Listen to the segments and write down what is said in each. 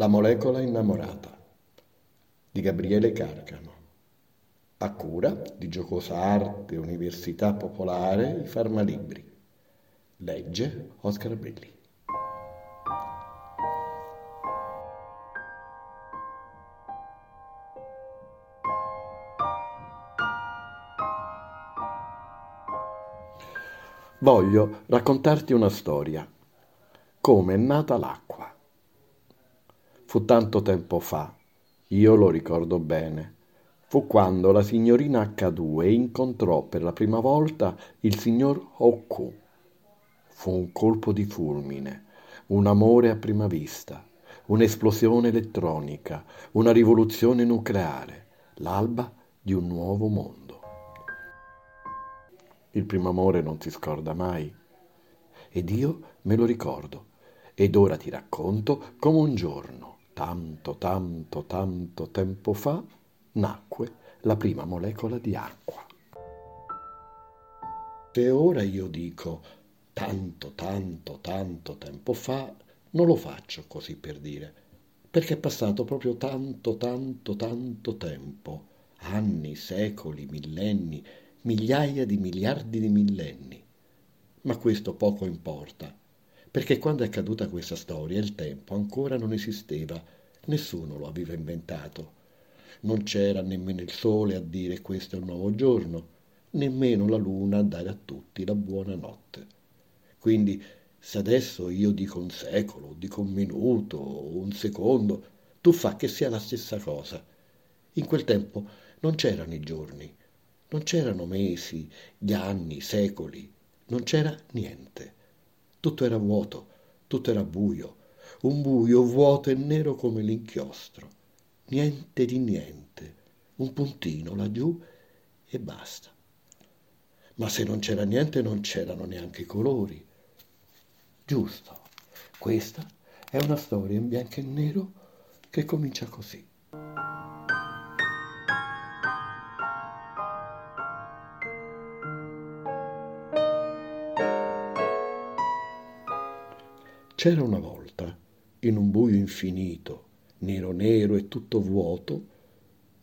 La molecola innamorata di Gabriele Carcano. A cura di Giocosa Arte Università Popolare I Farmalibri. Legge Oscar Belli. Voglio raccontarti una storia. Come è nata l'acqua. Fu tanto tempo fa, io lo ricordo bene. Fu quando la signorina H2 incontrò per la prima volta il signor Oku. Fu un colpo di fulmine, un amore a prima vista, un'esplosione elettronica, una rivoluzione nucleare, l'alba di un nuovo mondo. Il primo amore non si scorda mai. Ed io me lo ricordo. Ed ora ti racconto come un giorno, tanto, tanto, tanto tempo fa, nacque la prima molecola di acqua. Se ora io dico tanto, tanto, tanto tempo fa, non lo faccio così per dire, perché è passato proprio tanto, tanto, tanto tempo, anni, secoli, millenni, migliaia di miliardi di millenni. Ma questo poco importa, perché quando è accaduta questa storia il tempo ancora non esisteva, nessuno lo aveva inventato. Non c'era nemmeno il sole a dire questo è un nuovo giorno, nemmeno la luna a dare a tutti la buonanotte. Quindi se adesso io dico un secolo, dico un minuto, un secondo, tu fa che sia la stessa cosa. In quel tempo non c'erano i giorni, non c'erano mesi, gli anni, secoli, non c'era niente. Tutto era vuoto, tutto era buio, un buio vuoto e nero come l'inchiostro. Niente di niente, un puntino laggiù e basta. Ma se non c'era niente non c'erano neanche i colori. Giusto, questa è una storia in bianco e nero che comincia così. C'era una volta, in un buio infinito, nero nero e tutto vuoto,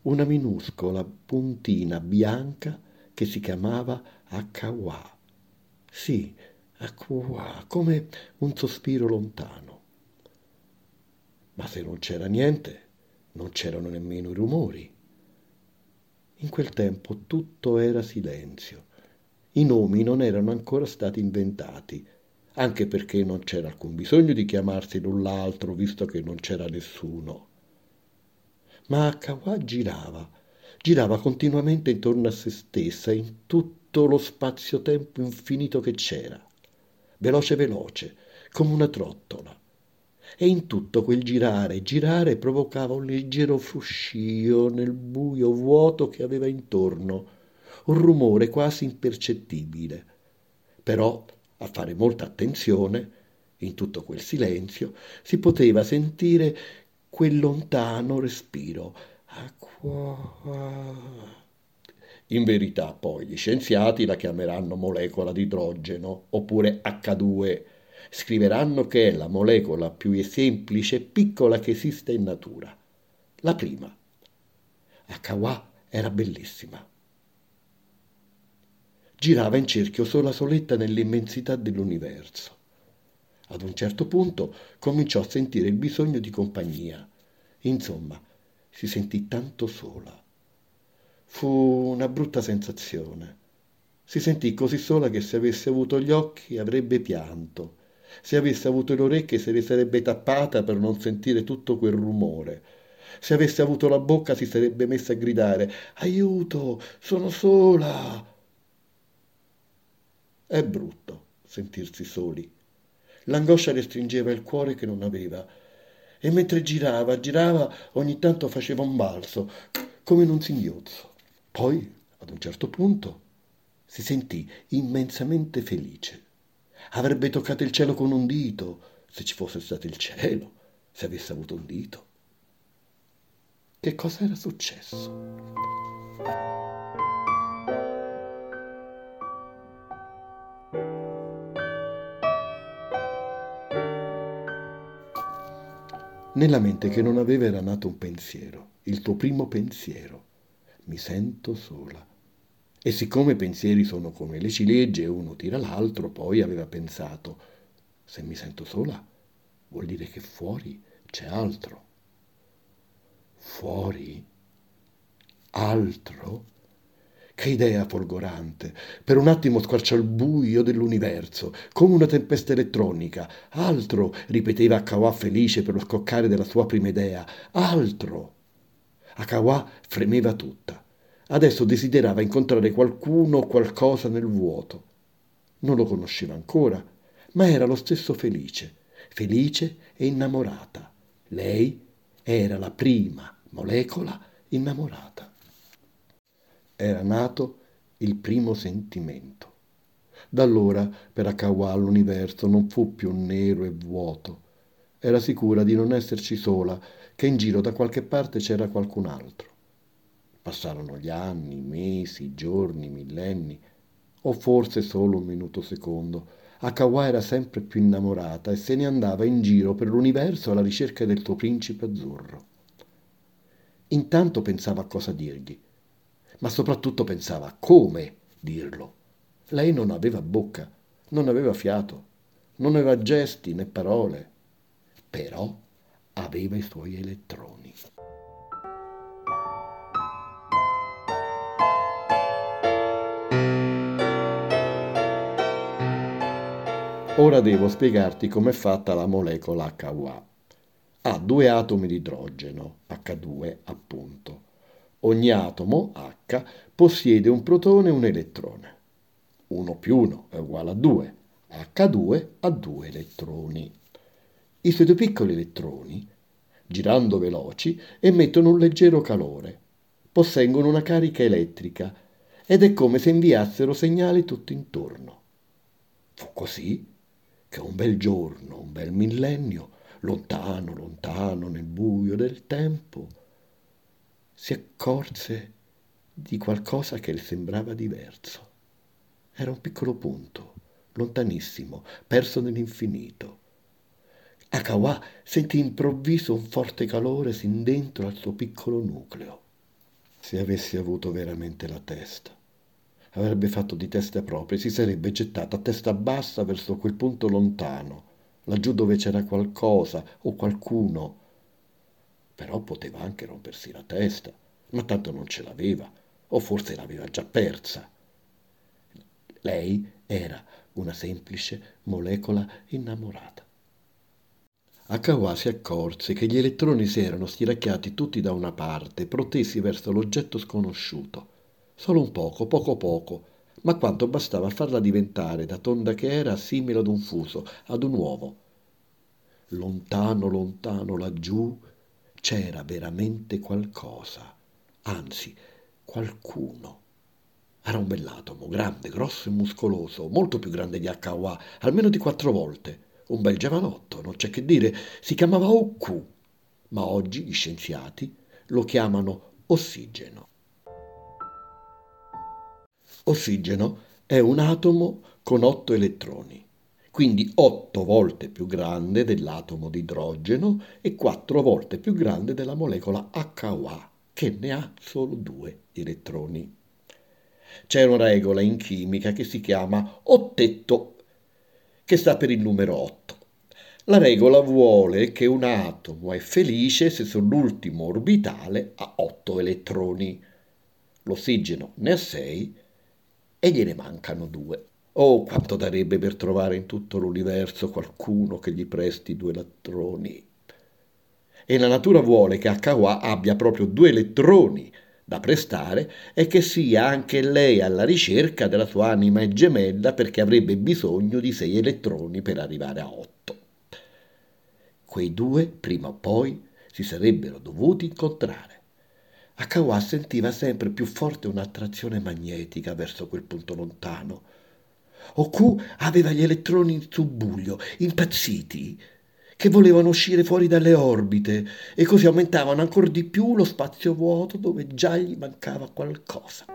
una minuscola puntina bianca che si chiamava Akawa. Sì, Akawa, come un sospiro lontano. Ma se non c'era niente, non c'erano nemmeno i rumori. In quel tempo tutto era silenzio. I nomi non erano ancora stati inventati anche perché non c'era alcun bisogno di chiamarsi l'un l'altro, visto che non c'era nessuno. Ma Kawa girava, girava continuamente intorno a se stessa, in tutto lo spazio-tempo infinito che c'era, veloce veloce, come una trottola. E in tutto quel girare girare provocava un leggero fruscio nel buio vuoto che aveva intorno, un rumore quasi impercettibile. Però a fare molta attenzione, in tutto quel silenzio, si poteva sentire quel lontano respiro. Acqua. In verità poi gli scienziati la chiameranno molecola di idrogeno oppure H2. Scriveranno che è la molecola più semplice e piccola che esiste in natura. La prima. Akawa era bellissima girava in cerchio sola soletta nell'immensità dell'universo. Ad un certo punto cominciò a sentire il bisogno di compagnia. Insomma, si sentì tanto sola. Fu una brutta sensazione. Si sentì così sola che se avesse avuto gli occhi avrebbe pianto, se avesse avuto le orecchie se le sarebbe tappata per non sentire tutto quel rumore. Se avesse avuto la bocca si sarebbe messa a gridare Aiuto, sono sola. È brutto sentirsi soli. L'angoscia le stringeva il cuore che non aveva. E mentre girava, girava, ogni tanto faceva un balzo, come in un singhiozzo. Poi, ad un certo punto, si sentì immensamente felice. Avrebbe toccato il cielo con un dito, se ci fosse stato il cielo, se avesse avuto un dito. Che cosa era successo? Nella mente che non aveva era nato un pensiero, il tuo primo pensiero. Mi sento sola. E siccome i pensieri sono come le ciliegie uno tira l'altro, poi aveva pensato, se mi sento sola, vuol dire che fuori c'è altro. Fuori? Altro? Che idea folgorante! Per un attimo squarciò il buio dell'universo, come una tempesta elettronica. Altro, ripeteva Akawa felice per lo scoccare della sua prima idea. Altro! Akawa fremeva tutta. Adesso desiderava incontrare qualcuno o qualcosa nel vuoto. Non lo conosceva ancora, ma era lo stesso felice, felice e innamorata. Lei era la prima molecola innamorata era nato il primo sentimento. Da allora per Akawa l'universo non fu più nero e vuoto. Era sicura di non esserci sola, che in giro da qualche parte c'era qualcun altro. Passarono gli anni, i mesi, i giorni, millenni, o forse solo un minuto secondo. Akawa era sempre più innamorata e se ne andava in giro per l'universo alla ricerca del suo principe azzurro. Intanto pensava a cosa dirgli ma soprattutto pensava come dirlo. Lei non aveva bocca, non aveva fiato, non aveva gesti né parole, però aveva i suoi elettroni. Ora devo spiegarti com'è fatta la molecola HUA. Ha due atomi di idrogeno, H2 appunto Ogni atomo, H, possiede un protone e un elettrone. 1 più 1 è uguale a 2. H2 ha due elettroni. I suoi due piccoli elettroni, girando veloci, emettono un leggero calore, posseggono una carica elettrica ed è come se inviassero segnali tutto intorno. Fu così che un bel giorno, un bel millennio, lontano, lontano nel buio del tempo, si accorse di qualcosa che le sembrava diverso. Era un piccolo punto, lontanissimo, perso nell'infinito. Akawa sentì improvviso un forte calore sin dentro al suo piccolo nucleo. Se avesse avuto veramente la testa, avrebbe fatto di testa propria e si sarebbe gettata a testa bassa verso quel punto lontano, laggiù dove c'era qualcosa o qualcuno però poteva anche rompersi la testa, ma tanto non ce l'aveva, o forse l'aveva già persa. Lei era una semplice molecola innamorata. Akawa si accorse che gli elettroni si erano stiracchiati tutti da una parte, protesi verso l'oggetto sconosciuto. Solo un poco, poco poco, ma quanto bastava a farla diventare, da tonda che era, simile ad un fuso, ad un uovo. Lontano, lontano laggiù, c'era veramente qualcosa, anzi qualcuno. Era un bell'atomo, grande, grosso e muscoloso, molto più grande di HWA, almeno di quattro volte. Un bel giovanotto, non c'è che dire, si chiamava OQ, ma oggi gli scienziati lo chiamano ossigeno. Ossigeno è un atomo con otto elettroni quindi 8 volte più grande dell'atomo di idrogeno e 4 volte più grande della molecola HOA, che ne ha solo due elettroni. C'è una regola in chimica che si chiama ottetto, che sta per il numero 8. La regola vuole che un atomo è felice se sull'ultimo orbitale ha 8 elettroni. L'ossigeno ne ha 6 e gliene mancano 2. Oh, quanto darebbe per trovare in tutto l'universo qualcuno che gli presti due elettroni. E la natura vuole che HWA abbia proprio due elettroni da prestare e che sia anche lei alla ricerca della sua anima gemella perché avrebbe bisogno di sei elettroni per arrivare a otto. Quei due, prima o poi, si sarebbero dovuti incontrare. HWA sentiva sempre più forte un'attrazione magnetica verso quel punto lontano Oku aveva gli elettroni in subbuglio, impazziti, che volevano uscire fuori dalle orbite e così aumentavano ancora di più lo spazio vuoto dove già gli mancava qualcosa.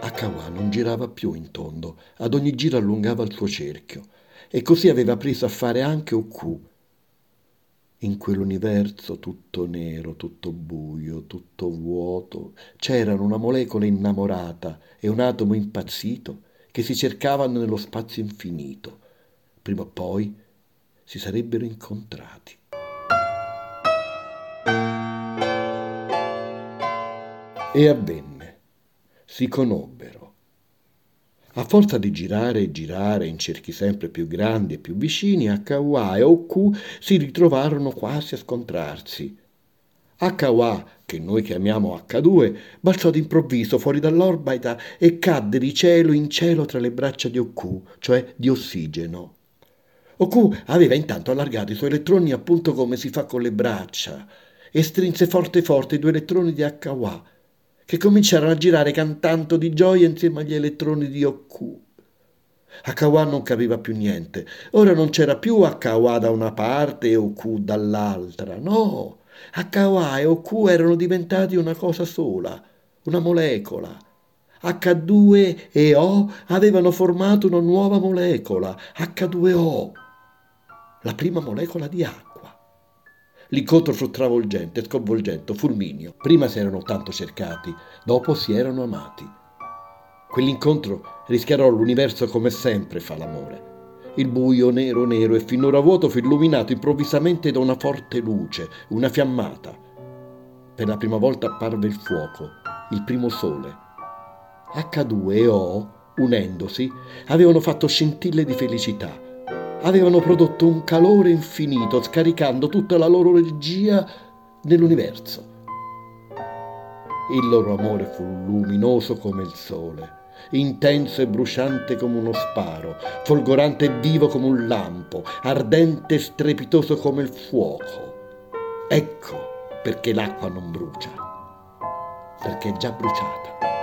Akawa non girava più in tondo, ad ogni giro allungava il suo cerchio, e così aveva preso a fare anche Oku. In quell'universo tutto nero, tutto buio, tutto vuoto, c'erano una molecola innamorata e un atomo impazzito che si cercavano nello spazio infinito. Prima o poi si sarebbero incontrati. E avvenne, si conobbero. A forza di girare e girare in cerchi sempre più grandi e più vicini, Akawa e Oku si ritrovarono quasi a scontrarsi. Akawa, che noi chiamiamo H2, balzò d'improvviso fuori dall'orbita e cadde di cielo in cielo tra le braccia di Oku, cioè di ossigeno. Oku aveva intanto allargato i suoi elettroni appunto come si fa con le braccia e strinse forte forte i due elettroni di Akawa che cominciarono a girare cantando di gioia insieme agli elettroni di Oku. Akawa non capiva più niente. Ora non c'era più Akawa da una parte e Oku dall'altra. No, Akawa e Oku erano diventati una cosa sola, una molecola. H2 e O avevano formato una nuova molecola, H2O, la prima molecola di acqua. L'incontro fu travolgente, sconvolgente, fulmineo. Prima si erano tanto cercati, dopo si erano amati. Quell'incontro rischiarò l'universo come sempre fa l'amore. Il buio nero nero e finora vuoto fu illuminato improvvisamente da una forte luce, una fiammata. Per la prima volta apparve il fuoco, il primo sole. H2 e O, unendosi, avevano fatto scintille di felicità avevano prodotto un calore infinito, scaricando tutta la loro energia nell'universo. Il loro amore fu luminoso come il sole, intenso e bruciante come uno sparo, folgorante e vivo come un lampo, ardente e strepitoso come il fuoco. Ecco perché l'acqua non brucia, perché è già bruciata.